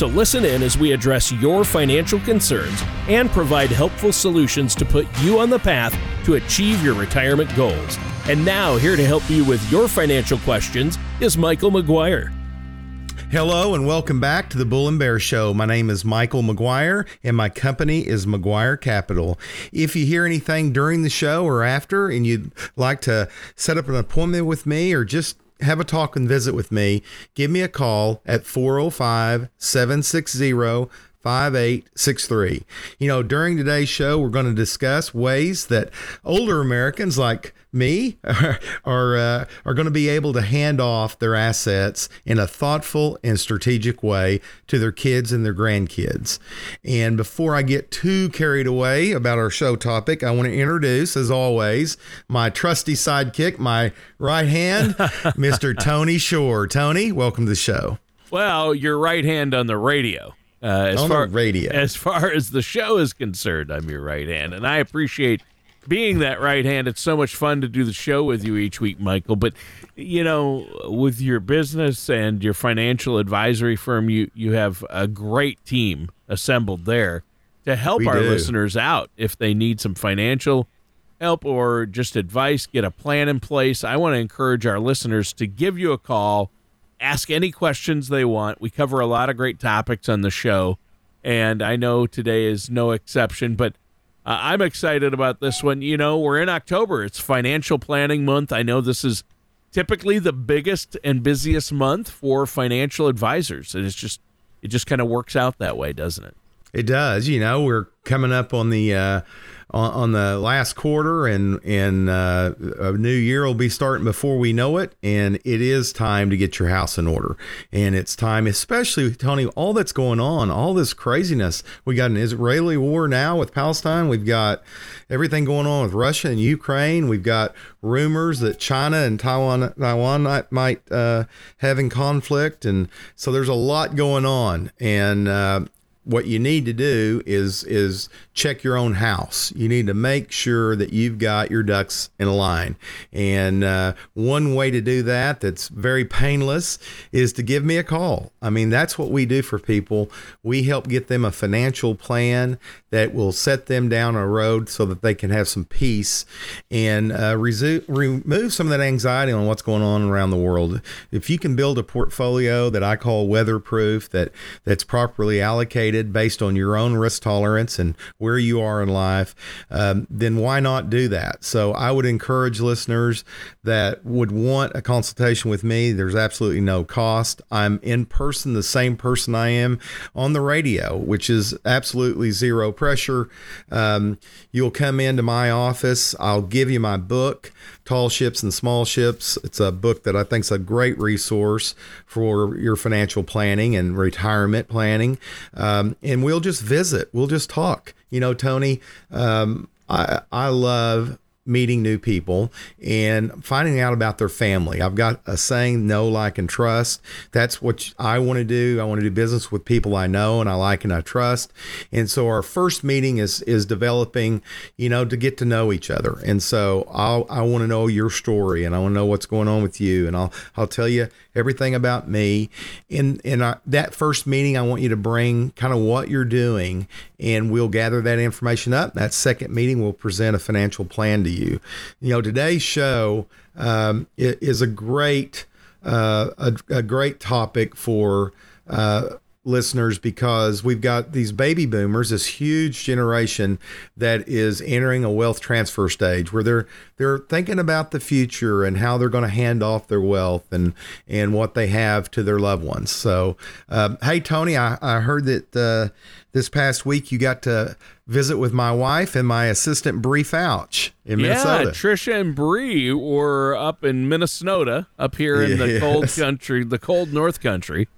So listen in as we address your financial concerns and provide helpful solutions to put you on the path to achieve your retirement goals. And now, here to help you with your financial questions is Michael McGuire. Hello and welcome back to the Bull and Bear Show. My name is Michael McGuire and my company is McGuire Capital. If you hear anything during the show or after and you'd like to set up an appointment with me or just have a talk and visit with me, give me a call at 405 760 5863. You know, during today's show, we're going to discuss ways that older Americans like me are are, uh, are going to be able to hand off their assets in a thoughtful and strategic way to their kids and their grandkids. And before I get too carried away about our show topic, I want to introduce, as always, my trusty sidekick, my right hand, Mr. Tony Shore. Tony, welcome to the show. Well, your right hand on the radio. Uh, as on far, radio. As far as the show is concerned, I'm your right hand, and I appreciate being that right hand. It's so much fun to do the show with you each week, Michael. But you know, with your business and your financial advisory firm, you you have a great team assembled there to help we our do. listeners out if they need some financial help or just advice, get a plan in place. I want to encourage our listeners to give you a call ask any questions they want. We cover a lot of great topics on the show, and I know today is no exception, but uh, I'm excited about this one. You know, we're in October, it's financial planning month. I know this is typically the biggest and busiest month for financial advisors, and it's just it just kind of works out that way, doesn't it? It does. You know, we're coming up on the uh, on, on the last quarter, and and uh, a new year will be starting before we know it. And it is time to get your house in order. And it's time, especially Tony, all that's going on, all this craziness. We got an Israeli war now with Palestine. We've got everything going on with Russia and Ukraine. We've got rumors that China and Taiwan Taiwan might, might uh, having conflict, and so there's a lot going on. And uh, what you need to do is is check your own house. You need to make sure that you've got your ducks in a line. And uh, one way to do that that's very painless is to give me a call. I mean, that's what we do for people. We help get them a financial plan that will set them down a road so that they can have some peace and uh, resu- remove some of that anxiety on what's going on around the world. If you can build a portfolio that I call weatherproof, that that's properly allocated based on your own risk tolerance and where you are in life, um, then why not do that? So I would encourage listeners that would want a consultation with me. There's absolutely no cost. I'm in person, the same person I am on the radio, which is absolutely zero pressure. Um, you'll come into my office. I'll give you my book, Tall Ships and Small Ships. It's a book that I think is a great resource for your financial planning and retirement planning. Um, and we'll just visit. We'll just talk. You know, Tony, um, I, I love meeting new people and finding out about their family. I've got a saying, know, like, and trust. That's what I want to do. I want to do business with people I know and I like and I trust. And so our first meeting is is developing, you know, to get to know each other. And so I'll, I want to know your story and I want to know what's going on with you. And I'll I'll tell you everything about me. In in our, that first meeting, I want you to bring kind of what you're doing, and we'll gather that information up. That second meeting, we'll present a financial plan to you. You know, today's show um, is a great uh, a, a, great topic for. Uh, listeners because we've got these baby boomers, this huge generation that is entering a wealth transfer stage where they're they're thinking about the future and how they're going to hand off their wealth and and what they have to their loved ones. So, um, hey Tony, I, I heard that uh, this past week you got to visit with my wife and my assistant Bree Fouch in yeah, Minnesota. Trisha and Bree were up in Minnesota, up here in the yes. cold country, the cold North Country.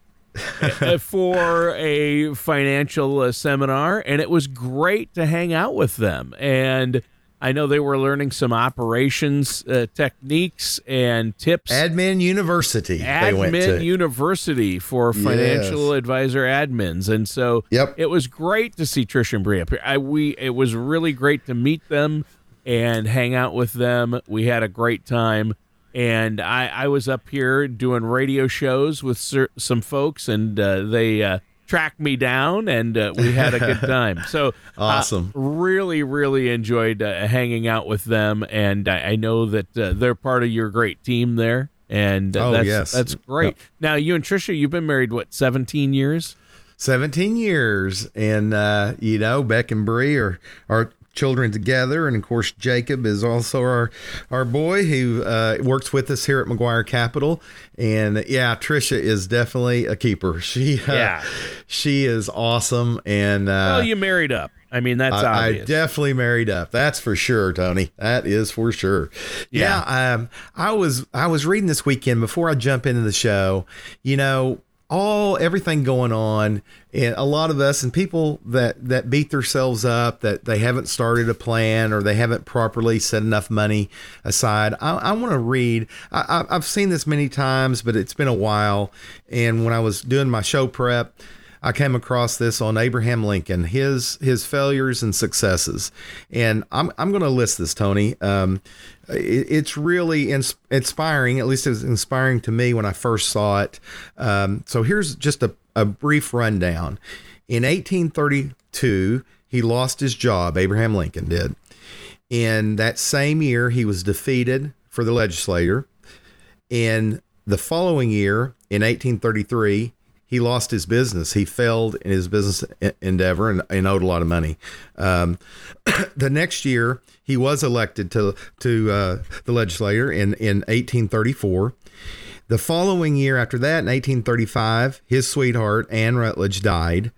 For a financial uh, seminar, and it was great to hang out with them. And I know they were learning some operations uh, techniques and tips. Admin University. Admin University for financial yes. advisor admins, and so yep. it was great to see Trish and Bree up here. I, we it was really great to meet them and hang out with them. We had a great time, and I, I was up here doing radio shows with some folks, and uh, they. Uh, tracked me down and uh, we had a good time. So uh, awesome! Really, really enjoyed uh, hanging out with them, and I, I know that uh, they're part of your great team there. And uh, oh, that's, yes. that's great. Yep. Now, you and Trisha, you've been married what, seventeen years? 17 years and uh, you know beck and Bree are are children together. And of course, Jacob is also our our boy who uh, works with us here at McGuire Capital. And yeah, Trisha is definitely a keeper. She uh, yeah, she is awesome. And uh, well, you married up. I mean, that's I, obvious. I definitely married up. That's for sure, Tony. That is for sure. Yeah. yeah um, I was I was reading this weekend before I jump into the show. You know, all everything going on and a lot of us and people that that beat themselves up that they haven't started a plan or they haven't properly set enough money aside. I, I want to read I, i've seen this many times but it's been a while. And when i was doing my show prep I came across this on Abraham Lincoln, his his failures and successes, and I'm I'm going to list this, Tony. Um, it, it's really ins- inspiring. At least it was inspiring to me when I first saw it. Um, so here's just a, a brief rundown. In 1832, he lost his job. Abraham Lincoln did. In that same year, he was defeated for the legislature. In the following year, in 1833, he lost his business. He failed in his business endeavor and, and owed a lot of money. Um, the next year, he was elected to to uh, the legislature in in 1834. The following year after that, in 1835, his sweetheart Ann Rutledge died.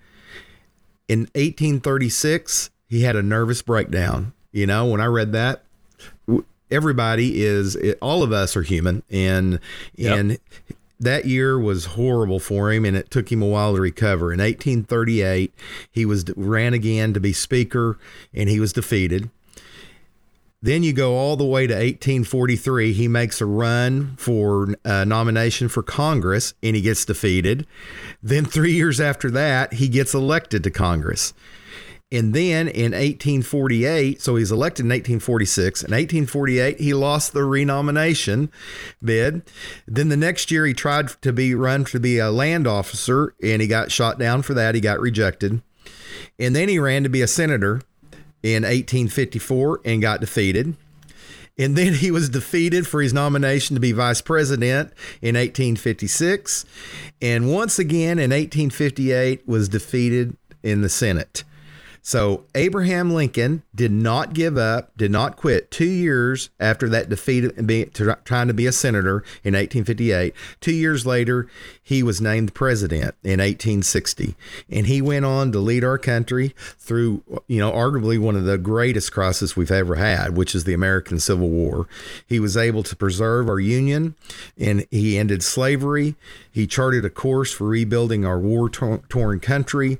In 1836, he had a nervous breakdown. You know, when I read that, everybody is all of us are human, and yep. and that year was horrible for him and it took him a while to recover. In 1838, he was ran again to be speaker and he was defeated. Then you go all the way to 1843. He makes a run for a nomination for Congress and he gets defeated. Then, three years after that, he gets elected to Congress. And then in 1848, so he's elected in 1846. In 1848, he lost the renomination bid. Then the next year, he tried to be run to be a land officer, and he got shot down for that. He got rejected. And then he ran to be a senator in 1854 and got defeated. And then he was defeated for his nomination to be vice president in 1856. And once again in 1858 was defeated in the Senate. So Abraham Lincoln did not give up, did not quit. Two years after that defeat, being, trying to be a senator in 1858, two years later, he was named president in 1860, and he went on to lead our country through, you know, arguably one of the greatest crises we've ever had, which is the American Civil War. He was able to preserve our union, and he ended slavery. He charted a course for rebuilding our war torn country.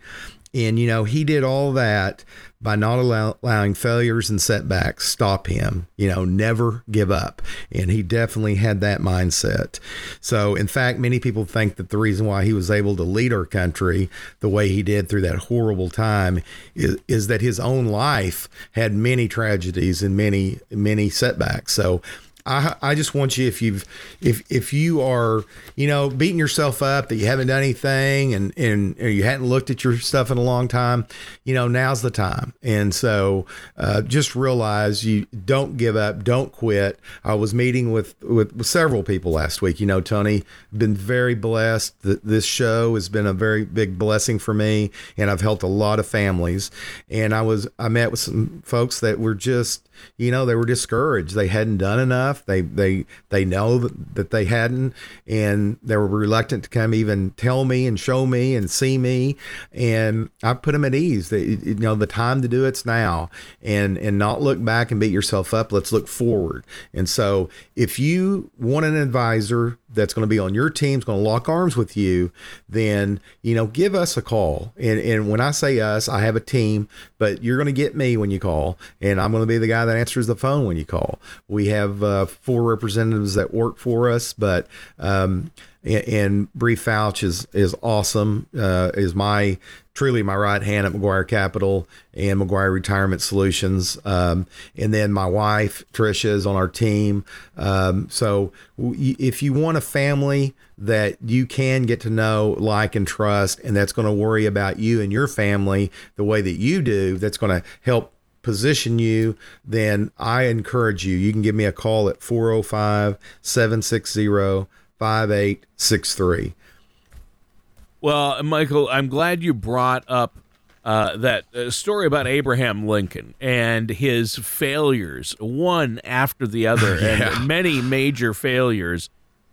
And, you know, he did all that by not allow, allowing failures and setbacks stop him, you know, never give up. And he definitely had that mindset. So, in fact, many people think that the reason why he was able to lead our country the way he did through that horrible time is, is that his own life had many tragedies and many, many setbacks. So, I, I just want you if you've if if you are you know beating yourself up that you haven't done anything and and you hadn't looked at your stuff in a long time, you know now's the time. And so uh, just realize you don't give up, don't quit. I was meeting with, with with several people last week. You know, Tony, been very blessed. That this show has been a very big blessing for me, and I've helped a lot of families. And I was I met with some folks that were just you know they were discouraged. They hadn't done enough enough. They they they know that they hadn't, and they were reluctant to come even tell me and show me and see me. And I put them at ease. That you know the time to do it's now, and and not look back and beat yourself up. Let's look forward. And so if you want an advisor that's going to be on your team is going to lock arms with you, then you know give us a call. And and when I say us, I have a team, but you're going to get me when you call, and I'm going to be the guy that answers the phone when you call. We have uh, four representatives that work for us, but um, and, and Bree Fouch is is awesome. Uh, is my truly my right hand at McGuire Capital and McGuire Retirement Solutions. Um, and then my wife, Tricia, is on our team. Um, so if you want a family that you can get to know, like, and trust, and that's going to worry about you and your family the way that you do, that's going to help position you, then I encourage you. You can give me a call at 405 760 5863. Well, Michael, I'm glad you brought up uh, that uh, story about Abraham Lincoln and his failures, one after the other, yeah. and many major failures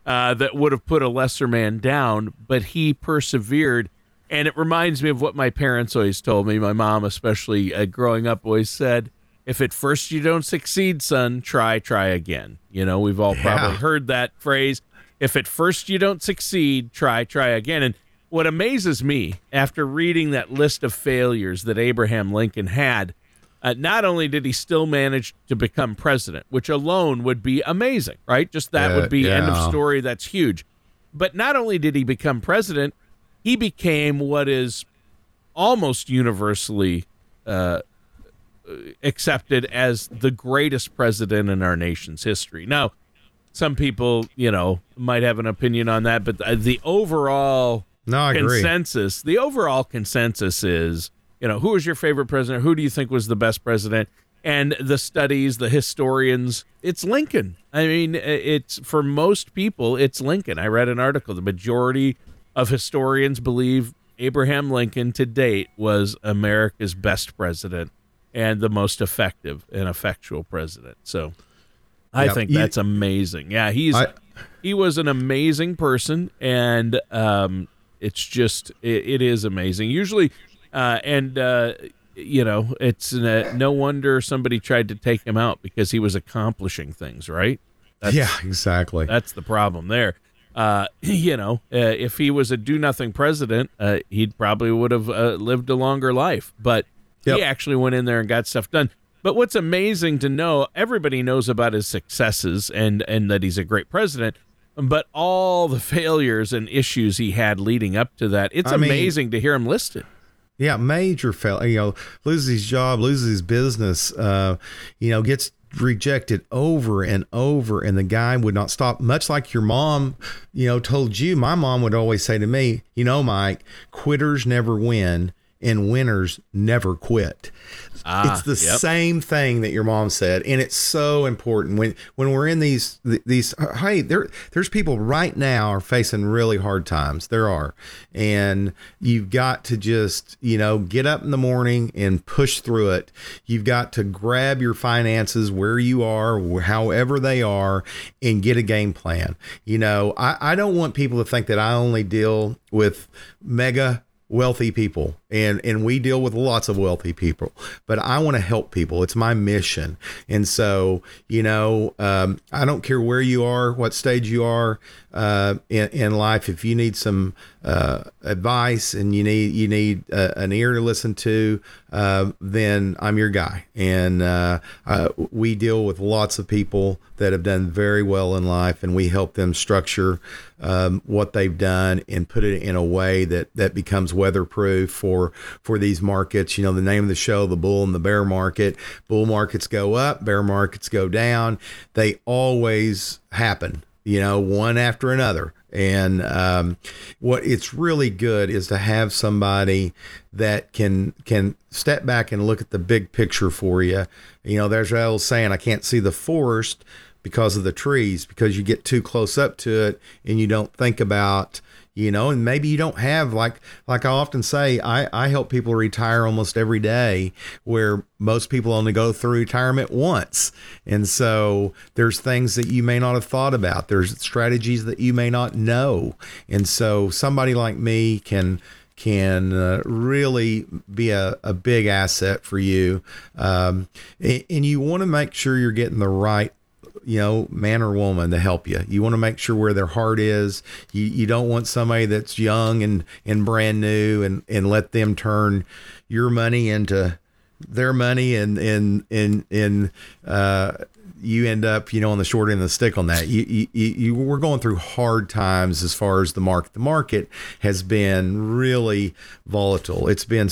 uh, that would have put a lesser man down, but he persevered. And it reminds me of what my parents always told me. My mom, especially uh, growing up, always said, if at first you don't succeed, son, try, try again. You know, we've all probably heard that phrase. If at first you don't succeed, try, try again. And what amazes me after reading that list of failures that Abraham Lincoln had, uh, not only did he still manage to become president, which alone would be amazing, right? Just that uh, would be yeah. end of story. That's huge. But not only did he become president, he became what is almost universally uh, accepted as the greatest president in our nation's history. Now, some people, you know, might have an opinion on that, but the overall no, I consensus. Agree. The overall consensus is, you know, who was your favorite president? Who do you think was the best president? And the studies, the historians, it's Lincoln. I mean, it's for most people, it's Lincoln. I read an article. The majority of historians believe Abraham Lincoln to date was America's best president and the most effective and effectual president. So I think that's amazing. Yeah, he's I, he was an amazing person and um, it's just it, it is amazing. Usually, uh, and uh, you know, it's uh, no wonder somebody tried to take him out because he was accomplishing things, right? That's, yeah, exactly. That's the problem there. Uh, you know, uh, if he was a do nothing president, uh, he probably would have uh, lived a longer life. But yep. he actually went in there and got stuff done. But what's amazing to know, everybody knows about his successes and and that he's a great president but all the failures and issues he had leading up to that, it's I amazing mean, to hear him listed. Yeah, major fail. You know, loses his job, loses his business. Uh, you know, gets rejected over and over, and the guy would not stop. Much like your mom, you know, told you. My mom would always say to me, "You know, Mike, quitters never win." and winners never quit. Ah, it's the yep. same thing that your mom said, and it's so important when when we're in these these. Hey, there there's people right now are facing really hard times. There are, and you've got to just you know get up in the morning and push through it. You've got to grab your finances where you are, however they are, and get a game plan. You know, I I don't want people to think that I only deal with mega wealthy people and and we deal with lots of wealthy people but i want to help people. It's my mission. And so you know um, i don't care where you are what stage you are uh, in, in life if you need some uh, advice and you need you need uh, an ear to listen to uh, then i'm your guy. And uh, we deal with lots of people that have done very well in life and we help them structure um, what they've done and put it in a way that that becomes weatherproof for for these markets. You know, the name of the show, the bull and the bear market. Bull markets go up, bear markets go down. They always happen. You know, one after another. And um, what it's really good is to have somebody that can can step back and look at the big picture for you. You know, there's that old saying, "I can't see the forest." because of the trees because you get too close up to it and you don't think about you know and maybe you don't have like like i often say i i help people retire almost every day where most people only go through retirement once. And so there's things that you may not have thought about. There's strategies that you may not know. And so somebody like me can can uh, really be a, a big asset for you. Um, and, and you want to make sure you're getting the right you know, man or woman to help you. You want to make sure where their heart is. You, you don't want somebody that's young and, and brand new and, and let them turn your money into their money and, and, and, and, uh, you end up, you know, on the short end of the stick on that. You, you, you, we're going through hard times as far as the market. The market has been really volatile. It's been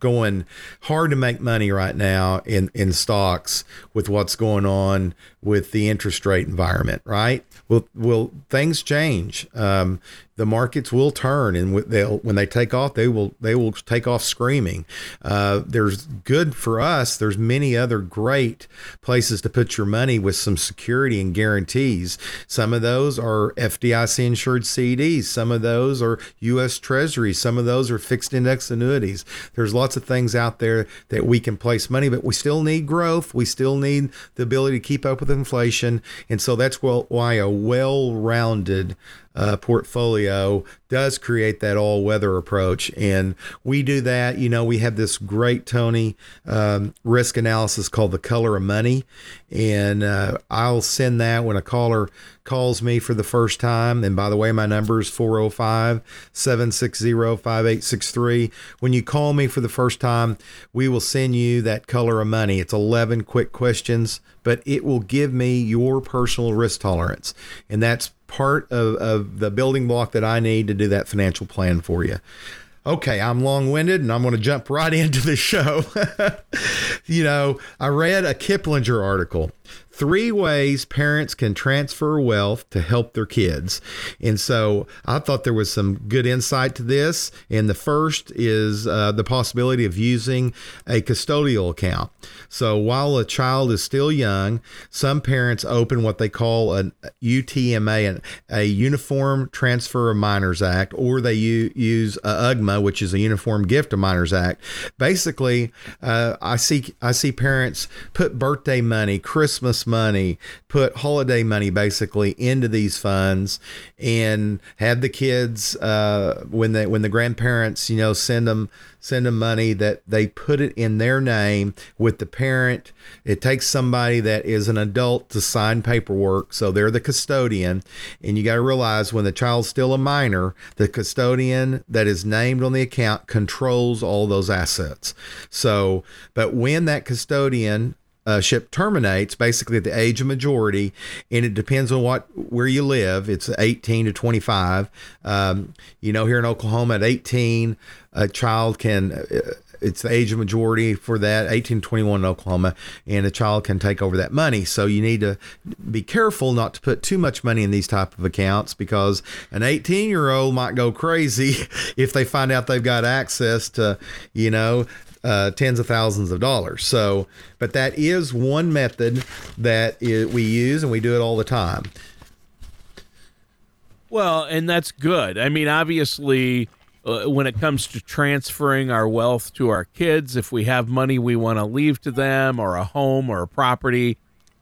going hard to make money right now in, in stocks with what's going on with the interest rate environment, right? Well, will things change? Um, the markets will turn, and they'll when they take off, they will they will take off screaming. Uh, there's good for us. There's many other great places to put your money with some security and guarantees. Some of those are FDIC insured CDs. Some of those are U.S. Treasuries. Some of those are fixed index annuities. There's lots of things out there that we can place money, but we still need growth. We still need the ability to keep up with inflation, and so that's why a well-rounded uh, portfolio does create that all weather approach. And we do that. You know, we have this great Tony um, risk analysis called the color of money. And uh, I'll send that when a caller calls me for the first time. And by the way, my number is 405 760 5863. When you call me for the first time, we will send you that color of money. It's 11 quick questions, but it will give me your personal risk tolerance. And that's part of, of the building block that I need to do that financial plan for you. Okay, I'm long winded and I'm going to jump right into the show. you know, I read a Kiplinger article three ways parents can transfer wealth to help their kids. And so I thought there was some good insight to this. And the first is uh, the possibility of using a custodial account. So while a child is still young, some parents open what they call a UTMA, a Uniform Transfer of Minors Act, or they u- use a UGMA, which is a Uniform Gift of Minors Act. Basically, uh, I see I see parents put birthday money, Christmas money, put holiday money basically into these funds, and have the kids uh, when they when the grandparents you know send them send them money that they put it in their name with the parent. It takes somebody that is an adult to sign paperwork, so they're the custodian. And you got to realize when the child's still a minor, the custodian that is named on the account controls all those assets. So, but when that custodian uh, ship terminates basically at the age of majority, and it depends on what where you live. It's 18 to 25. Um, you know, here in Oklahoma, at 18, a child can. Uh, it's the age of majority for that 18 to 21 in oklahoma and a child can take over that money so you need to be careful not to put too much money in these type of accounts because an 18 year old might go crazy if they find out they've got access to you know uh, tens of thousands of dollars. So, but that is one method that is, we use and we do it all the time. Well, and that's good. I mean, obviously, uh, when it comes to transferring our wealth to our kids, if we have money we want to leave to them, or a home or a property,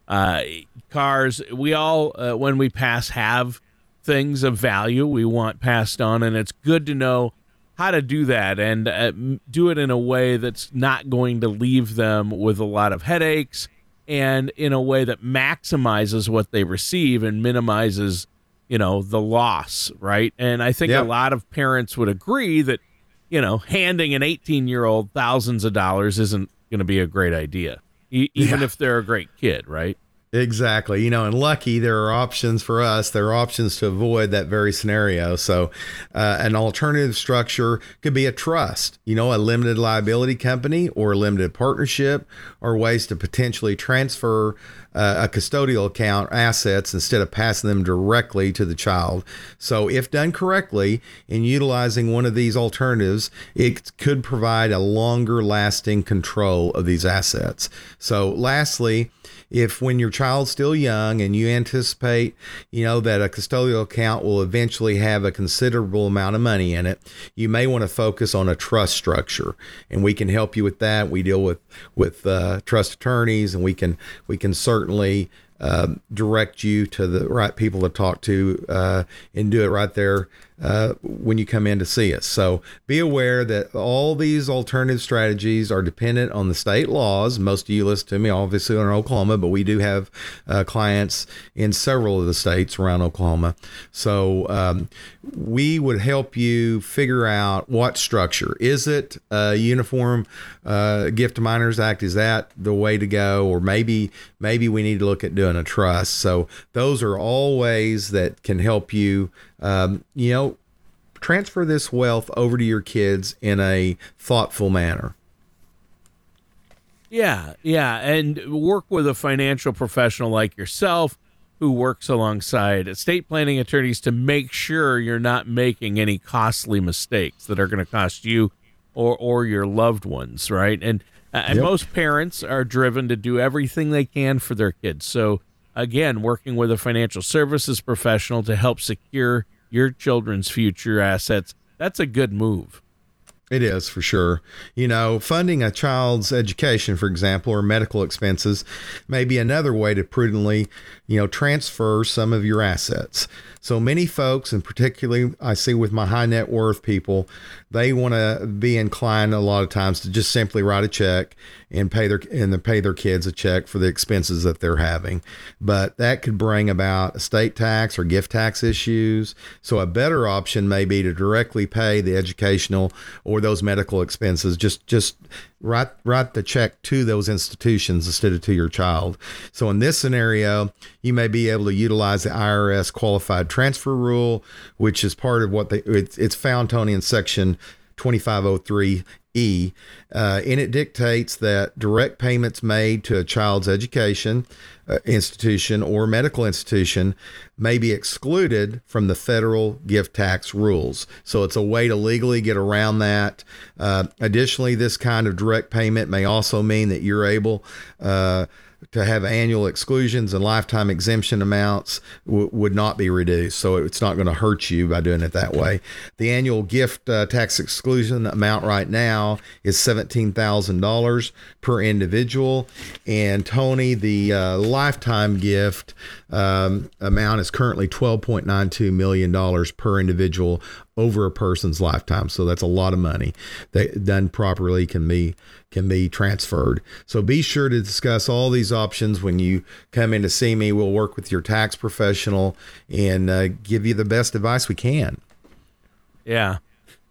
uh, cars, we all, uh, when we pass, have things of value we want passed on. And it's good to know how to do that and uh, do it in a way that's not going to leave them with a lot of headaches and in a way that maximizes what they receive and minimizes you know the loss right and i think yep. a lot of parents would agree that you know handing an 18 year old thousands of dollars isn't going to be a great idea e- even yeah. if they're a great kid right Exactly. You know, and lucky there are options for us. There are options to avoid that very scenario. So, uh, an alternative structure could be a trust, you know, a limited liability company or a limited partnership, or ways to potentially transfer uh, a custodial account assets instead of passing them directly to the child. So, if done correctly in utilizing one of these alternatives, it could provide a longer lasting control of these assets. So, lastly, if when your child's still young and you anticipate, you know, that a custodial account will eventually have a considerable amount of money in it, you may want to focus on a trust structure, and we can help you with that. We deal with with uh, trust attorneys, and we can we can certainly uh, direct you to the right people to talk to uh, and do it right there uh, when you come in to see us. So be aware that all these alternative strategies are dependent on the state laws. Most of you listen to me, obviously, in Oklahoma, but we do have uh, clients in several of the states around Oklahoma. So um, we would help you figure out what structure. Is it a uniform uh, gift to minors act? Is that the way to go? Or maybe maybe we need to look at doing a trust. So those are all ways that can help you. Um, you know, transfer this wealth over to your kids in a thoughtful manner. Yeah, yeah, and work with a financial professional like yourself who works alongside estate planning attorneys to make sure you're not making any costly mistakes that are going to cost you or or your loved ones, right? And uh, and most parents are driven to do everything they can for their kids. So again, working with a financial services professional to help secure your children's future assets, that's a good move. It is for sure. You know, funding a child's education, for example, or medical expenses may be another way to prudently, you know, transfer some of your assets. So many folks, and particularly I see with my high net worth people, they want to be inclined a lot of times to just simply write a check and pay their and pay their kids a check for the expenses that they're having. But that could bring about estate tax or gift tax issues. So a better option may be to directly pay the educational or those medical expenses just just write write the check to those institutions instead of to your child. So in this scenario, you may be able to utilize the IRS qualified transfer rule, which is part of what they it's, it's found Tony in section 2503 E, uh, and it dictates that direct payments made to a child's education uh, institution or medical institution may be excluded from the federal gift tax rules. So it's a way to legally get around that. Uh, additionally, this kind of direct payment may also mean that you're able uh, to have annual exclusions and lifetime exemption amounts w- would not be reduced. So it's not going to hurt you by doing it that way. The annual gift uh, tax exclusion amount right now is $17,000 per individual. And Tony, the uh, lifetime gift um, amount is currently $12.92 million per individual over a person's lifetime. So that's a lot of money that done properly can be can be transferred. So be sure to discuss all these options when you come in to see me. We'll work with your tax professional and uh, give you the best advice we can. Yeah.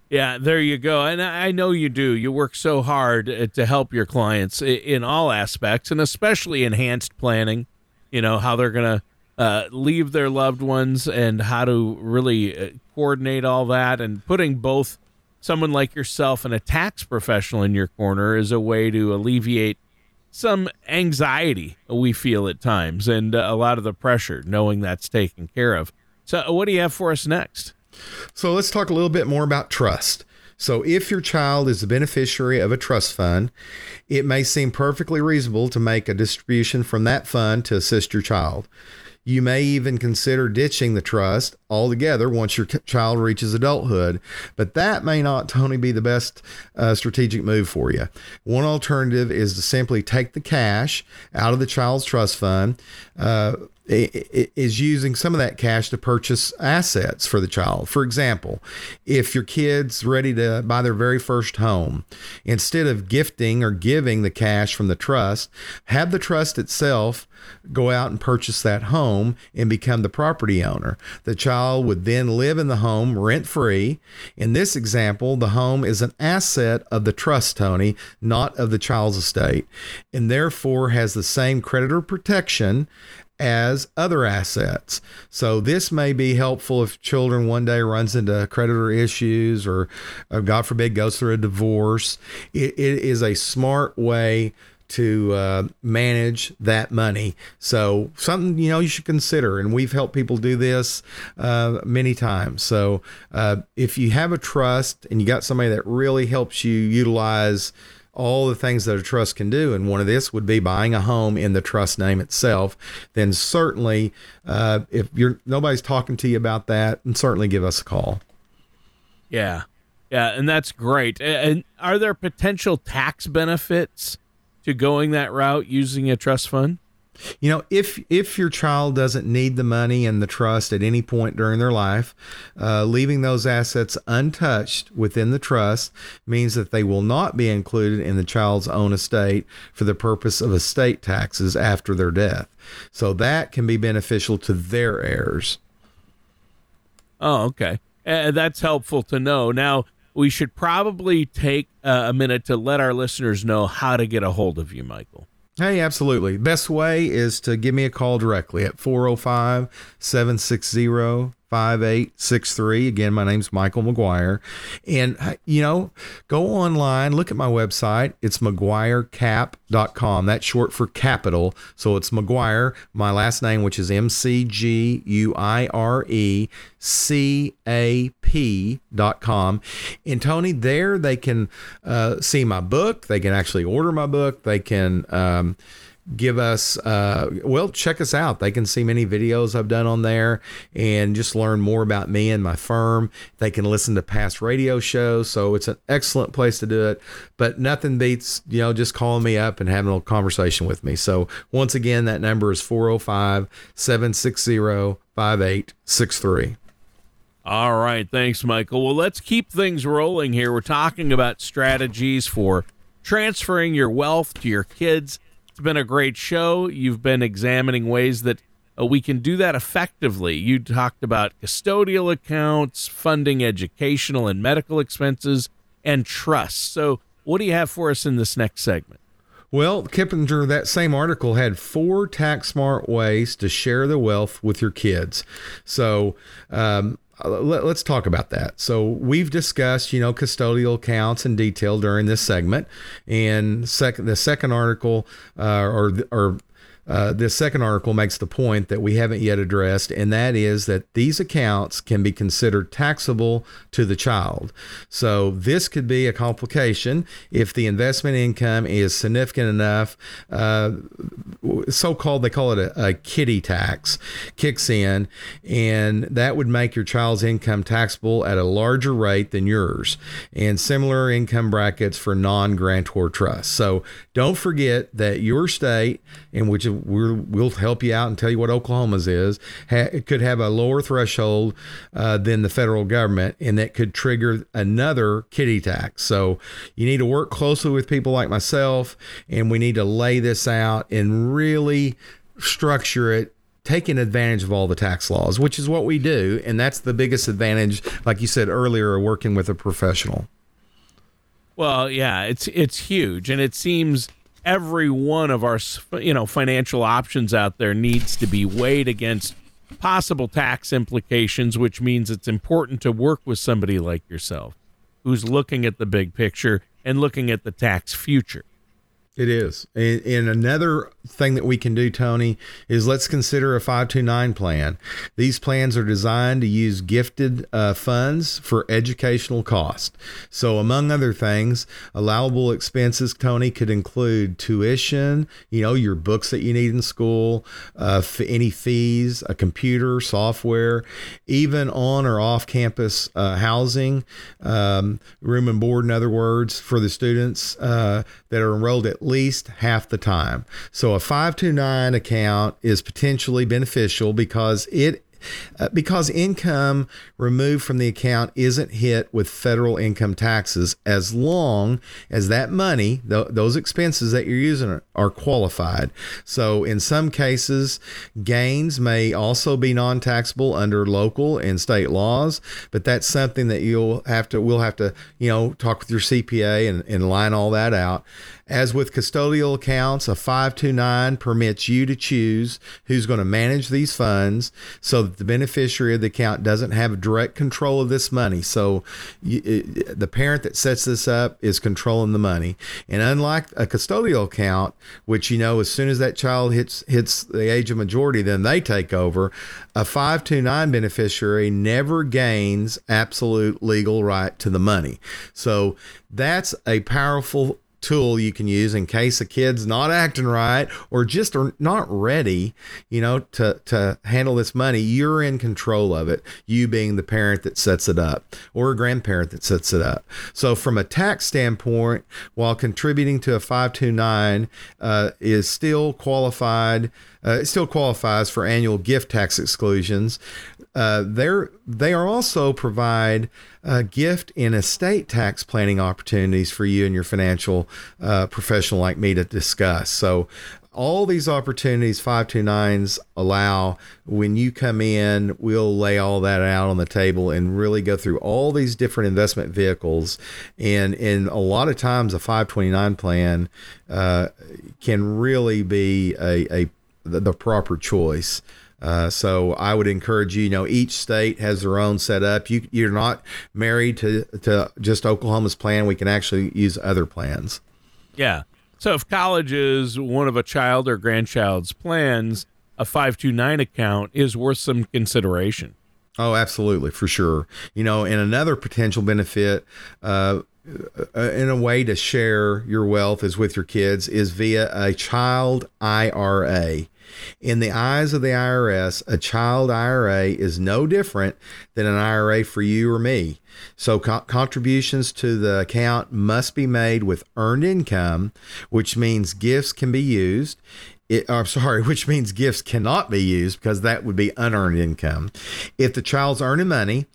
Yeah, there you go. And I know you do. You work so hard uh, to help your clients in all aspects and especially enhanced planning, you know, how they're going to uh, leave their loved ones and how to really uh, coordinate all that and putting both someone like yourself and a tax professional in your corner is a way to alleviate some anxiety we feel at times and uh, a lot of the pressure knowing that's taken care of. So, what do you have for us next? So, let's talk a little bit more about trust. So, if your child is the beneficiary of a trust fund, it may seem perfectly reasonable to make a distribution from that fund to assist your child. You may even consider ditching the trust altogether once your child reaches adulthood, but that may not, Tony, be the best uh, strategic move for you. One alternative is to simply take the cash out of the child's trust fund. Uh, is using some of that cash to purchase assets for the child. For example, if your kid's ready to buy their very first home, instead of gifting or giving the cash from the trust, have the trust itself go out and purchase that home and become the property owner. The child would then live in the home rent free. In this example, the home is an asset of the trust, Tony, not of the child's estate, and therefore has the same creditor protection as other assets. So this may be helpful if children one day runs into creditor issues or, uh, God forbid, goes through a divorce. it, it is a smart way to uh, manage that money. So something you know you should consider, and we've helped people do this uh, many times. So uh, if you have a trust and you got somebody that really helps you utilize all the things that a trust can do, and one of this would be buying a home in the trust name itself, then certainly, uh, if you're nobody's talking to you about that, and certainly give us a call. Yeah, yeah, and that's great. And are there potential tax benefits to going that route using a trust fund? You know, if if your child doesn't need the money and the trust at any point during their life, uh, leaving those assets untouched within the trust means that they will not be included in the child's own estate for the purpose of estate taxes after their death. So that can be beneficial to their heirs. Oh, okay. Uh, that's helpful to know. Now, we should probably take uh, a minute to let our listeners know how to get a hold of you, Michael. Hey, absolutely. Best way is to give me a call directly at 405 760 5863. Again, my name's Michael McGuire. And, you know, go online, look at my website. It's McGuireCap.com. That's short for capital. So it's McGuire, my last name, which is M C G U I R E C A P.com. And Tony, there they can uh, see my book. They can actually order my book. They can, um, give us uh, well check us out. They can see many videos i've done on there and just learn more about me and my firm. They can listen to past radio shows so it's an excellent place to do it. But nothing beats you know just calling me up and having a conversation with me. So once again that number is 405 760 5863 all right. Thanks michael. Well let's keep things rolling here. We're talking about strategies for transferring your wealth to your kids been a great show. You've been examining ways that uh, we can do that effectively. You talked about custodial accounts, funding educational and medical expenses, and trusts. So, what do you have for us in this next segment? Well, Kiplinger, that same article had four tax smart ways to share the wealth with your kids. So, um, let, us talk about that. So we've discussed, you know, custodial accounts in detail during this segment, and second, the second article, uh, or or uh, this second article makes the point that we haven't yet addressed, and that is that these accounts can be considered taxable to the child. So, this could be a complication if the investment income is significant enough. Uh, so called, they call it a, a kiddie tax, kicks in, and that would make your child's income taxable at a larger rate than yours, and similar income brackets for non grantor trusts. So, don't forget that your state, in which we will help you out and tell you what Oklahoma's is. Ha, it could have a lower threshold uh, than the federal government, and that could trigger another kiddie tax. So you need to work closely with people like myself, and we need to lay this out and really structure it taking advantage of all the tax laws, which is what we do. And that's the biggest advantage, like you said earlier, working with a professional. Well, yeah, it's it's huge, and it seems every one of our you know financial options out there needs to be weighed against possible tax implications which means it's important to work with somebody like yourself who's looking at the big picture and looking at the tax future it is. And, and, another thing that we can do, Tony, is let's consider a 529 plan. These plans are designed to use gifted uh, funds for educational cost. So, among other things, allowable expenses, Tony, could include tuition, you know, your books that you need in school, uh, any fees, a computer, software, even on or off campus uh, housing, um, room and board, in other words, for the students uh, that are enrolled at least half the time. So a 529 account is potentially beneficial because it uh, because income removed from the account isn't hit with federal income taxes as long as that money, th- those expenses that you're using are, are qualified. So, in some cases, gains may also be non taxable under local and state laws, but that's something that you'll have to, we'll have to, you know, talk with your CPA and, and line all that out. As with custodial accounts, a 529 permits you to choose who's going to manage these funds so the beneficiary of the account doesn't have direct control of this money. So you, it, the parent that sets this up is controlling the money. And unlike a custodial account, which you know as soon as that child hits hits the age of majority, then they take over, a 529 beneficiary never gains absolute legal right to the money. So that's a powerful tool you can use in case a kid's not acting right or just are not ready, you know, to to handle this money. You're in control of it. You being the parent that sets it up or a grandparent that sets it up. So from a tax standpoint, while contributing to a 529 uh, is still qualified, uh, it still qualifies for annual gift tax exclusions. Uh, they are also provide uh, gift and estate tax planning opportunities for you and your financial uh, professional like me to discuss. So all these opportunities 529s allow when you come in we'll lay all that out on the table and really go through all these different investment vehicles and in a lot of times a 529 plan uh, can really be a, a the, the proper choice uh, so I would encourage you. You know, each state has their own setup. You you're not married to to just Oklahoma's plan. We can actually use other plans. Yeah. So if college is one of a child or grandchild's plans, a five two nine account is worth some consideration. Oh, absolutely, for sure. You know, and another potential benefit. Uh, in a way to share your wealth is with your kids is via a child IRA. In the eyes of the IRS, a child IRA is no different than an IRA for you or me. So co- contributions to the account must be made with earned income, which means gifts can be used. It, I'm sorry, which means gifts cannot be used because that would be unearned income. If the child's earning money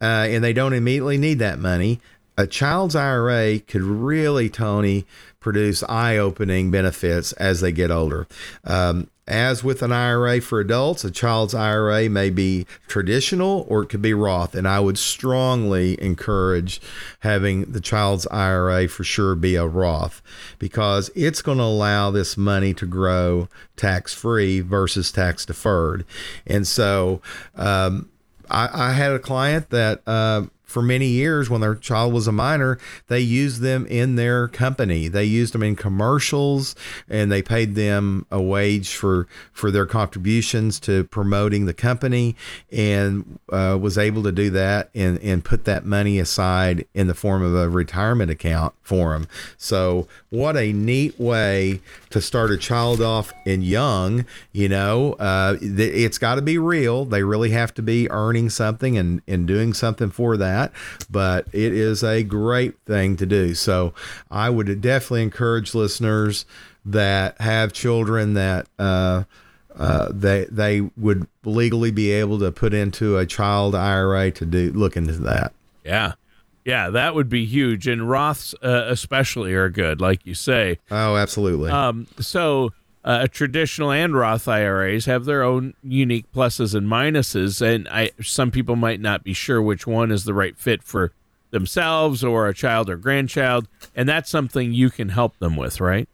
uh, and they don't immediately need that money, a child's IRA could really, Tony, produce eye opening benefits as they get older. Um, as with an IRA for adults, a child's IRA may be traditional or it could be Roth. And I would strongly encourage having the child's IRA for sure be a Roth because it's going to allow this money to grow tax free versus tax deferred. And so um, I, I, had a client that. Uh, for many years when their child was a minor, they used them in their company. They used them in commercials and they paid them a wage for for their contributions to promoting the company and uh, was able to do that and and put that money aside in the form of a retirement account for them. So what a neat way to start a child off in young. You know, uh, it's got to be real. They really have to be earning something and and doing something for that that, but it is a great thing to do. So I would definitely encourage listeners that have children that uh, uh, they they would legally be able to put into a child IRA to do look into that. Yeah. Yeah, that would be huge, and Roths uh, especially are good, like you say. Oh, absolutely. Um, so uh, traditional and Roth IRAs have their own unique pluses and minuses, and I some people might not be sure which one is the right fit for themselves or a child or grandchild, and that's something you can help them with, right?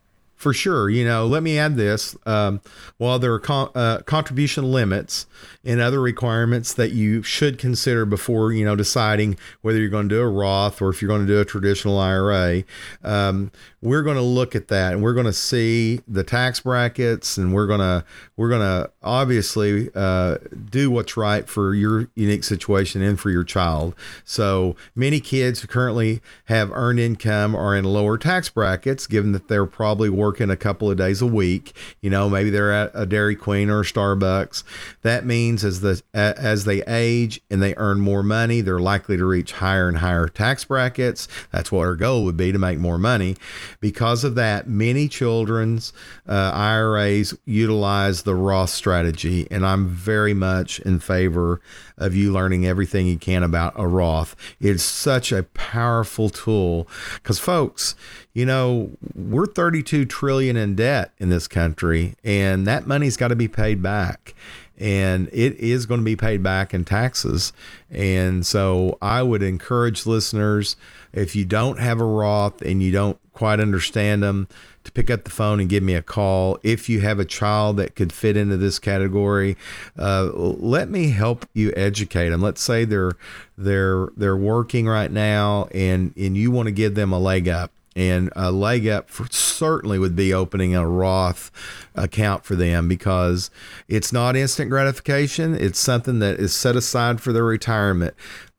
For sure. You know, let me add this. Um, while there are con- uh, contribution limits and other requirements that you should consider before, you know, deciding whether you're going to do a Roth or if you're going to do a traditional IRA, um, we're going to look at that and we're going to see the tax brackets and we're going to we're going to obviously uh, do what's right for your unique situation and for your child so many kids who currently have earned income are in lower tax brackets given that they're probably working a couple of days a week you know maybe they're at a dairy queen or a starbucks. That means as the as they age and they earn more money they're likely to reach higher and higher tax brackets. That's what our goal would be to make more money. Because of that, many children's uh, IRAs utilize the Roth strategy, and I'm very much in favor of you learning everything you can about a Roth. It's such a powerful tool because, folks, you know, we're 32 trillion in debt in this country, and that money's got to be paid back and it is going to be paid back in taxes. And so I would encourage listeners if you don't have a Roth and you don't quite understand them, to pick up the phone and give me a call. If you have a child that could fit into this category, uh, let me help you educate them. Let's say they're they're they're working right now, and and you want to give them a leg up. And a leg up for, certainly would be opening a Roth account for them because it's not instant gratification. It's something that is set aside for their retirement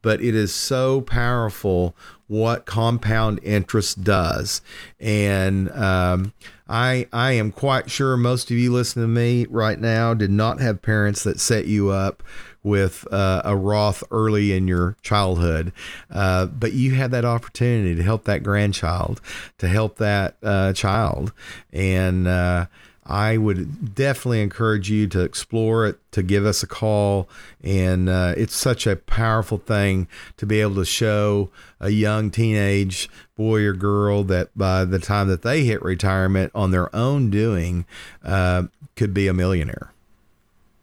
but it is so powerful what compound interest does. And um, I I am quite sure most of you listening to me right now did not have parents that set you up with uh, a Roth early in your childhood, uh, but you had that opportunity to help that grandchild, to help that uh, child, and uh, I would definitely encourage you to explore it, to give us a call. And uh, it's such a powerful thing to be able to show a young teenage boy or girl that by the time that they hit retirement on their own doing, uh, could be a millionaire.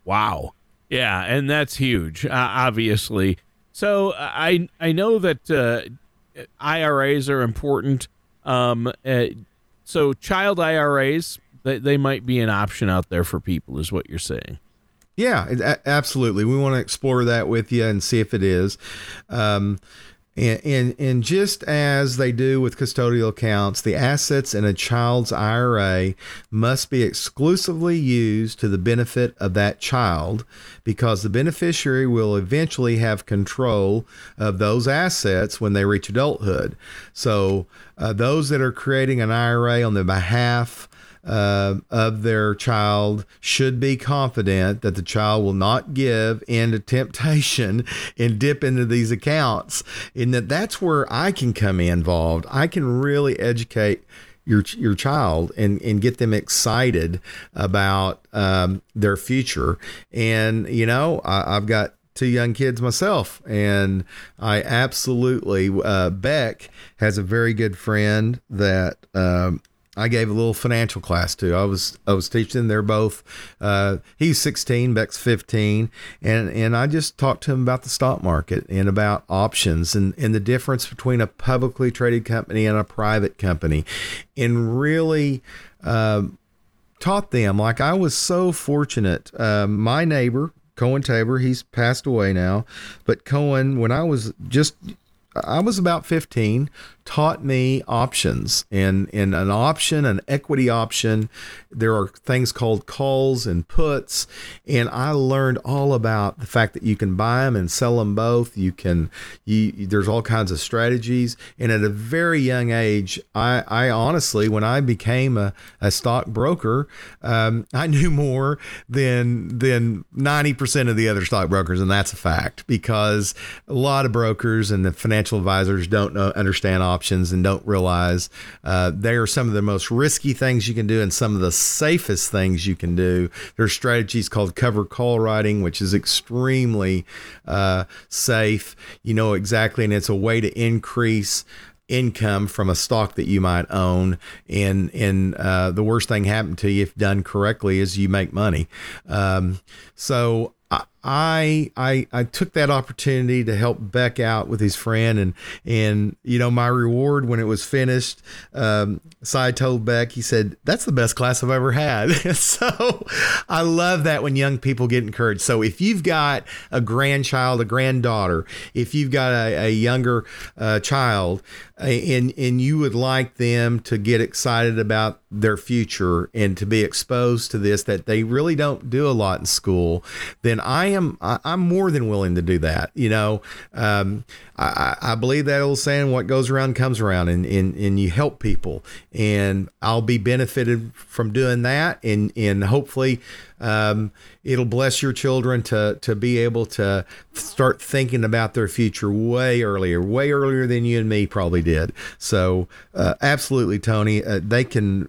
Wow. Yeah. And that's huge, uh, obviously. So I, I know that uh, IRAs are important. Um, uh, so child IRAs, they, they might be an option out there for people, is what you're saying. Yeah, absolutely. We want to explore that with you and see if it is. Um, and, and, and just as they do with custodial accounts, the assets in a child's IRA must be exclusively used to the benefit of that child because the beneficiary will eventually have control of those assets when they reach adulthood. So, uh, those that are creating an IRA on the behalf uh, of their child should be confident that the child will not give in to temptation and dip into these accounts. And that that's where I can come involved. I can really educate your your child and and get them excited about um, their future. And you know, I, I've got two young kids myself, and I absolutely uh, Beck has a very good friend that um, I gave a little financial class to. I was I was teaching. They're both. Uh, he's 16, Beck's 15, and and I just talked to him about the stock market and about options and and the difference between a publicly traded company and a private company, and really. Um, taught them like I was so fortunate. Um, my neighbor, Cohen Tabor, he's passed away now, but Cohen, when I was just I was about 15, taught me options. And in an option, an equity option, there are things called calls and puts. And I learned all about the fact that you can buy them and sell them both. You can, you, there's all kinds of strategies. And at a very young age, I, I honestly, when I became a, a stockbroker, um, I knew more than, than 90% of the other stockbrokers. And that's a fact because a lot of brokers and the financial advisors don't know, understand options and don't realize uh, they are some of the most risky things you can do and some of the safest things you can do. There's strategies called cover call writing, which is extremely uh, safe. You know exactly, and it's a way to increase income from a stock that you might own and and uh, the worst thing happened to you if done correctly is you make money um, so I I took that opportunity to help Beck out with his friend and and you know my reward when it was finished. Um, I told Beck, he said that's the best class I've ever had. so I love that when young people get encouraged. So if you've got a grandchild, a granddaughter, if you've got a, a younger uh, child, and and you would like them to get excited about their future and to be exposed to this that they really don't do a lot in school, then I am I'm more than willing to do that. You know, um, I, I believe that old saying, "What goes around comes around," and, and and you help people, and I'll be benefited from doing that, and and hopefully. Um, it'll bless your children to to be able to start thinking about their future way earlier, way earlier than you and me probably did. So, uh, absolutely, Tony, uh, they can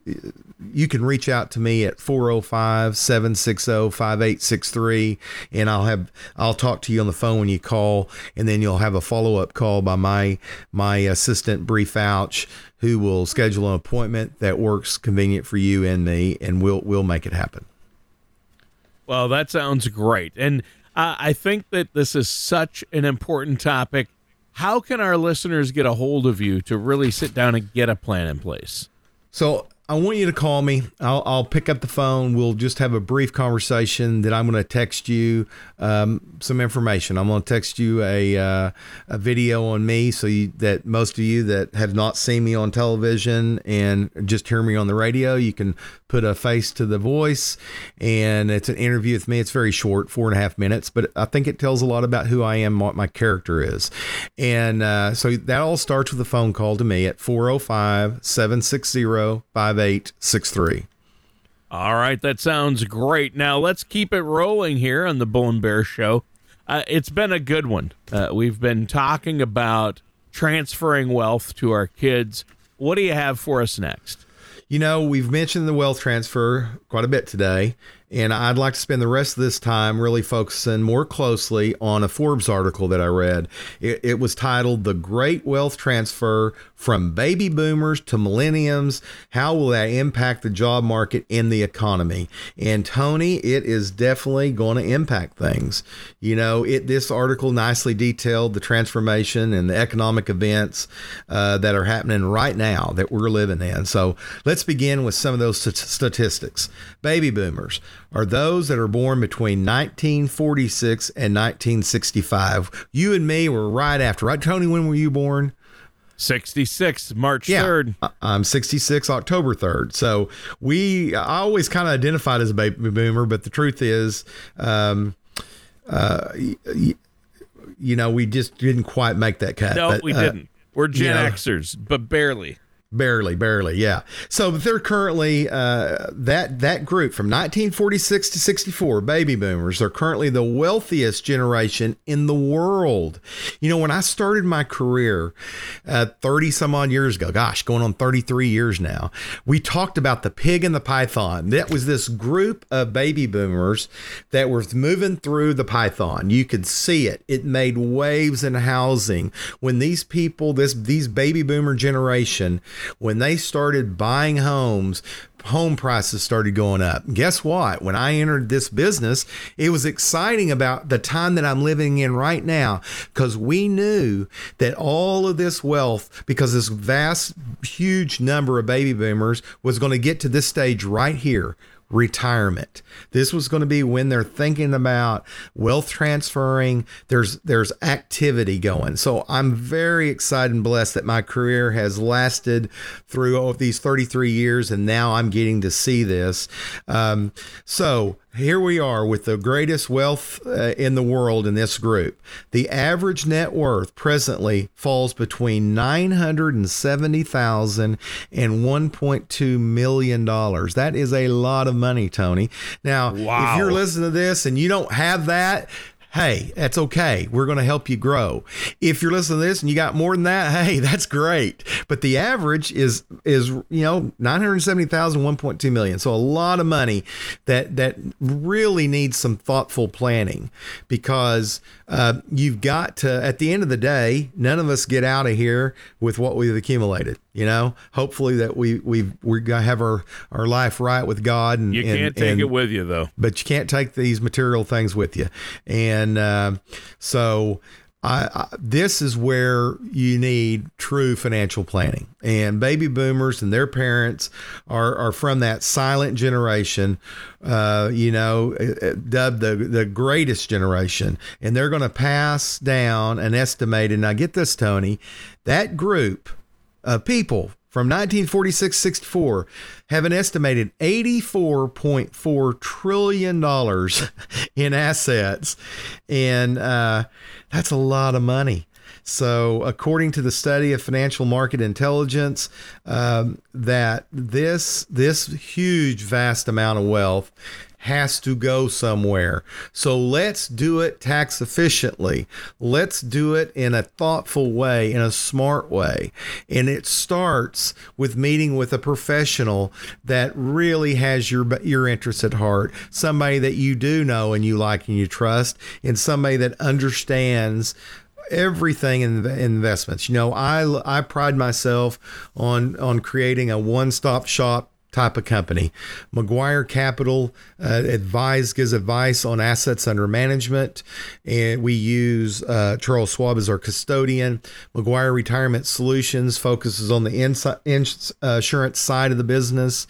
you can reach out to me at 405-760-5863 and I'll have I'll talk to you on the phone when you call and then you'll have a follow-up call by my my assistant Bree Fouch who will schedule an appointment that works convenient for you and me and we'll we'll make it happen. Well, that sounds great. And uh, I think that this is such an important topic. How can our listeners get a hold of you to really sit down and get a plan in place? So I want you to call me. I'll, I'll pick up the phone. We'll just have a brief conversation. That I'm going to text you um, some information. I'm going to text you a uh, a video on me, so you, that most of you that have not seen me on television and just hear me on the radio, you can put a face to the voice. And it's an interview with me. It's very short, four and a half minutes, but I think it tells a lot about who I am, what my character is. And uh, so that all starts with a phone call to me at 405 760 5863. All right, that sounds great. Now let's keep it rolling here on the Bull and Bear Show. Uh, it's been a good one. Uh, we've been talking about transferring wealth to our kids. What do you have for us next? You know, we've mentioned the wealth transfer quite a bit today, and I'd like to spend the rest of this time really focusing more closely on a Forbes article that I read. It, it, was titled The Great Wealth Transfer from Baby Boomers to millennials. How will that impact the job market and the economy? And Tony, it is definitely going to impact things. You know, it this article nicely detailed the transformation and the economic events uh, that are happening right now that we're living in. So let's begin with some of those statistics. Baby boomers are those that are born between 1946 and 1965. You and me were right after, right? Tony, when were you born? 66 March yeah, 3rd. I'm 66 October 3rd. So we I always kind of identified as a baby boomer, but the truth is um uh you know, we just didn't quite make that cut. No, but, we uh, didn't. We're Gen you know, Xers, but barely. Barely, barely, yeah. So they're currently uh, that that group from 1946 to 64, baby boomers, are currently the wealthiest generation in the world. You know, when I started my career, uh, 30 some odd years ago, gosh, going on 33 years now, we talked about the pig and the python. That was this group of baby boomers that were moving through the python. You could see it. It made waves in housing when these people, this these baby boomer generation when they started buying homes, home prices started going up. Guess what? When I entered this business, it was exciting about the time that I'm living in right now because we knew that all of this wealth, because this vast, huge number of baby boomers was going to get to this stage right here retirement. This was going to be when they're thinking about wealth transferring. There's there's activity going. So I'm very excited and blessed that my career has lasted through all of these 33 years, and now I'm getting to see this. Um, so here we are with the greatest wealth uh, in the world in this group. The average net worth presently falls between 970,000 and 1.2 million dollars. That is a lot of money, Tony. Now, wow. if you're listening to this and you don't have that, hey, that's okay. We're going to help you grow. If you're listening to this and you got more than that, hey, that's great. But the average is is you know 970,000 1.2 million. So a lot of money that that really needs some thoughtful planning because uh, you've got to at the end of the day, none of us get out of here with what we've accumulated. You know, hopefully that we we we're gonna have our our life right with God. And you can't and, take and, it with you though. But you can't take these material things with you, and uh, so. I, I, this is where you need true financial planning. And baby boomers and their parents are, are from that silent generation, uh, you know, uh, uh, dubbed the, the greatest generation. And they're going to pass down an estimated, now get this, Tony, that group of people from 1946 64 have an estimated $84.4 trillion in assets. And uh, that's a lot of money. So, according to the study of financial market intelligence, um, that this this huge, vast amount of wealth has to go somewhere. So let's do it tax efficiently. Let's do it in a thoughtful way, in a smart way. And it starts with meeting with a professional that really has your your interests at heart, somebody that you do know and you like and you trust, and somebody that understands everything in investments. You know, I I pride myself on on creating a one-stop shop type of company. McGuire Capital uh, advise gives advice on assets under management, and we use uh, Charles Schwab as our custodian. McGuire Retirement Solutions focuses on the insi- ins- insurance side of the business,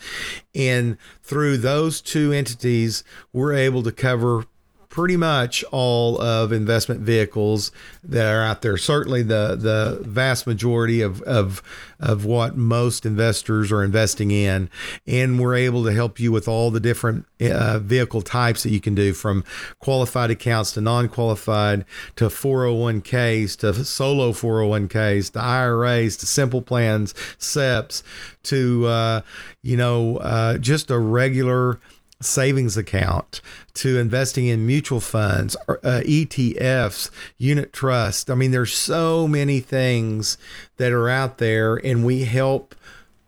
and through those two entities, we're able to cover pretty much all of investment vehicles that are out there. Certainly, the the vast majority of of of what most investors are investing in, and we're able to help you with all the different uh, vehicle types that you can do, from qualified accounts to non-qualified to 401ks to solo 401ks to IRAs to simple plans, SEPs to uh, you know uh, just a regular savings account to investing in mutual funds, uh, ETFs, unit trust. I mean, there's so many things that are out there, and we help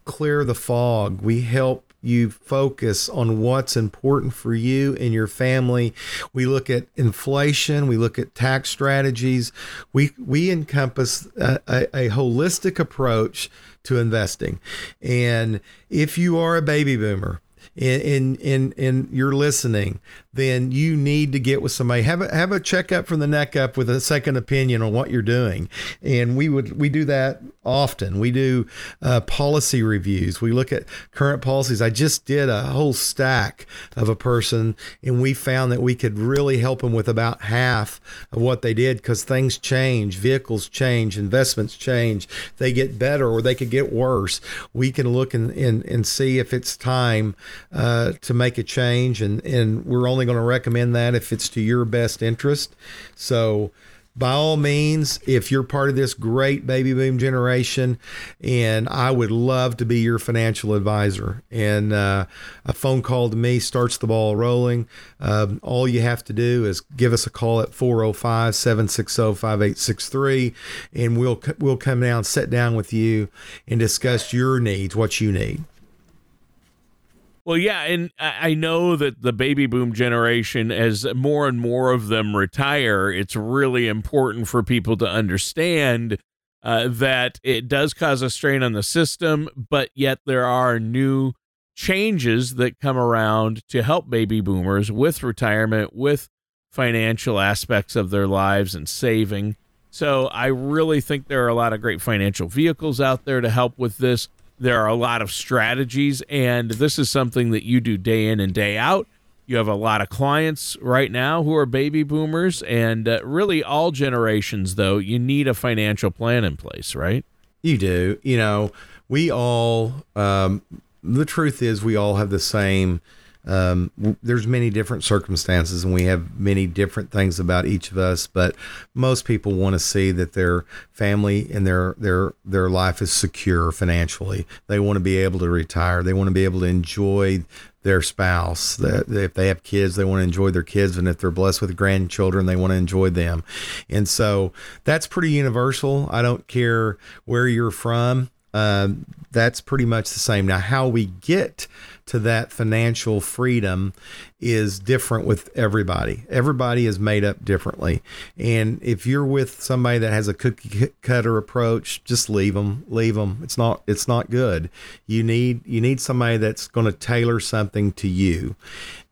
clear the fog. We help you focus on what's important for you and your family. We look at inflation, we look at tax strategies. We we encompass a, a, a holistic approach to investing. And if you are a baby boomer, and and and you're listening, then you need to get with somebody. Have a have a checkup from the neck up with a second opinion on what you're doing. And we would we do that often. We do uh, policy reviews. We look at current policies. I just did a whole stack of a person, and we found that we could really help them with about half of what they did because things change, vehicles change, investments change. They get better or they could get worse. We can look and and, and see if it's time uh, to make a change, and and we're only going to recommend that if it's to your best interest. So by all means, if you're part of this great baby boom generation, and I would love to be your financial advisor. And uh, a phone call to me starts the ball rolling. Um, all you have to do is give us a call at 405 760 5863, and we'll, we'll come down, sit down with you, and discuss your needs, what you need. Well, yeah, and I know that the baby boom generation, as more and more of them retire, it's really important for people to understand uh, that it does cause a strain on the system, but yet there are new changes that come around to help baby boomers with retirement, with financial aspects of their lives and saving. So I really think there are a lot of great financial vehicles out there to help with this. There are a lot of strategies, and this is something that you do day in and day out. You have a lot of clients right now who are baby boomers, and uh, really all generations, though, you need a financial plan in place, right? You do. You know, we all, um, the truth is, we all have the same um, there's many different circumstances and we have many different things about each of us but most people want to see that their family and their their their life is secure financially. They want to be able to retire. They want to be able to enjoy their spouse. That if they have kids they want to enjoy their kids and if they're blessed with grandchildren they want to enjoy them. And so that's pretty universal. I don't care where you're from. Um, that's pretty much the same. Now, how we get to that financial freedom is different with everybody. Everybody is made up differently. And if you're with somebody that has a cookie cutter approach, just leave them. Leave them. It's not. It's not good. You need you need somebody that's going to tailor something to you.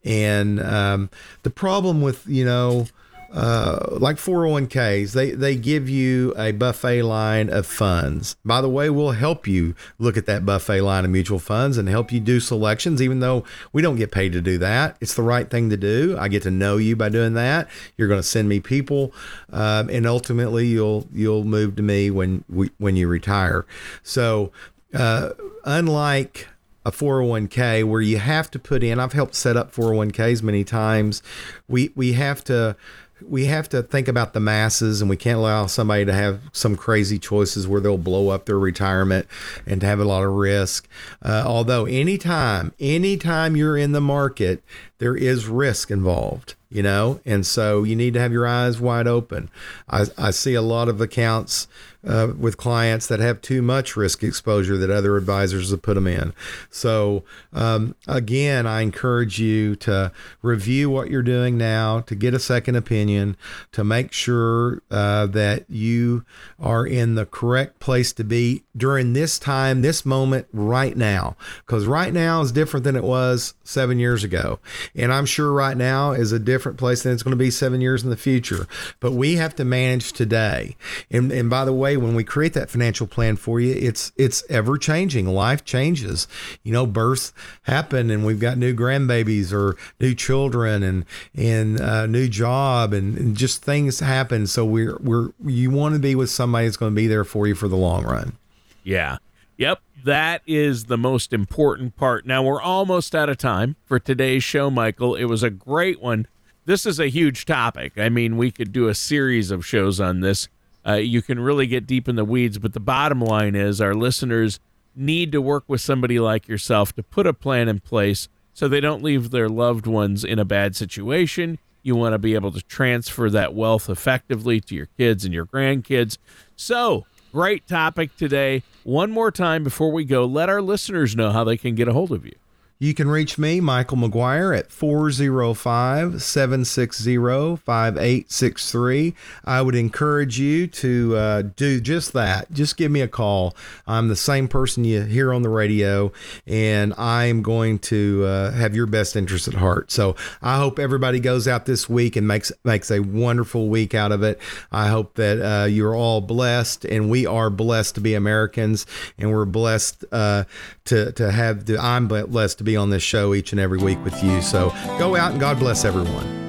And um, the problem with you know uh, like 401ks, they, they give you a buffet line of funds. By the way, we'll help you look at that buffet line of mutual funds and help you do selections, even though we don't get paid to do that. It's the right thing to do. I get to know you by doing that. You're going to send me people, um, and ultimately you'll you'll move to me when we, when you retire. So, uh, unlike a 401k where you have to put in, I've helped set up 401ks many times. We we have to we have to think about the masses and we can't allow somebody to have some crazy choices where they'll blow up their retirement and to have a lot of risk. Uh, although anytime, anytime you're in the market there is risk involved you know? And so you need to have your eyes wide open. I, I see a lot of accounts uh, with clients that have too much risk exposure that other advisors have put them in. So um, again i encourage you to review what you're doing now to get a second opinion to make sure uh, that you are in the correct place to be during this time this moment right now. Because right now is different than it was seven years ago and i'm sure right now is a different place than it's going to be seven years in the future. But we have to manage today. And, and by the way, when we create that financial plan for you, it's it's ever changing. Life changes. You know, births happen, and we've got new grandbabies or new children, and and uh, new job, and, and just things happen. So we're we're you want to be with somebody that's going to be there for you for the long run. Yeah. Yep that is the most important part. Now, we're almost out of time for today's show, Michael. It was a great one this is a huge topic. I mean, we could do a series of shows on this. Uh, you can really get deep in the weeds, but the bottom line is our listeners need to work with somebody like yourself to put a plan in place so they don't leave their loved ones in a bad situation. You want to be able to transfer that wealth effectively to your kids and your grandkids. So, great topic today. One more time before we go, let our listeners know how they can get a hold of you. You can reach me, Michael McGuire, at 405 760 5863. I would encourage you to uh, do just that. Just give me a call. I'm the same person you hear on the radio, and I'm going to uh, have your best interest at heart. So I hope everybody goes out this week and makes, makes a wonderful week out of it. I hope that uh, you're all blessed, and we are blessed to be Americans, and we're blessed uh, to, to have the, I'm blessed to be on this show each and every week with you. So go out and God bless everyone.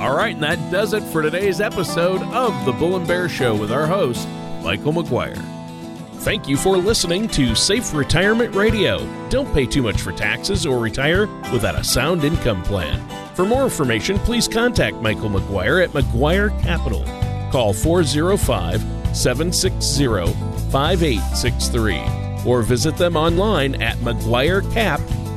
All right, and that does it for today's episode of The Bull and Bear Show with our host, Michael McGuire. Thank you for listening to Safe Retirement Radio. Don't pay too much for taxes or retire without a sound income plan. For more information, please contact Michael McGuire at McGuire Capital. Call 405 760 5863 or visit them online at McGuireCap.com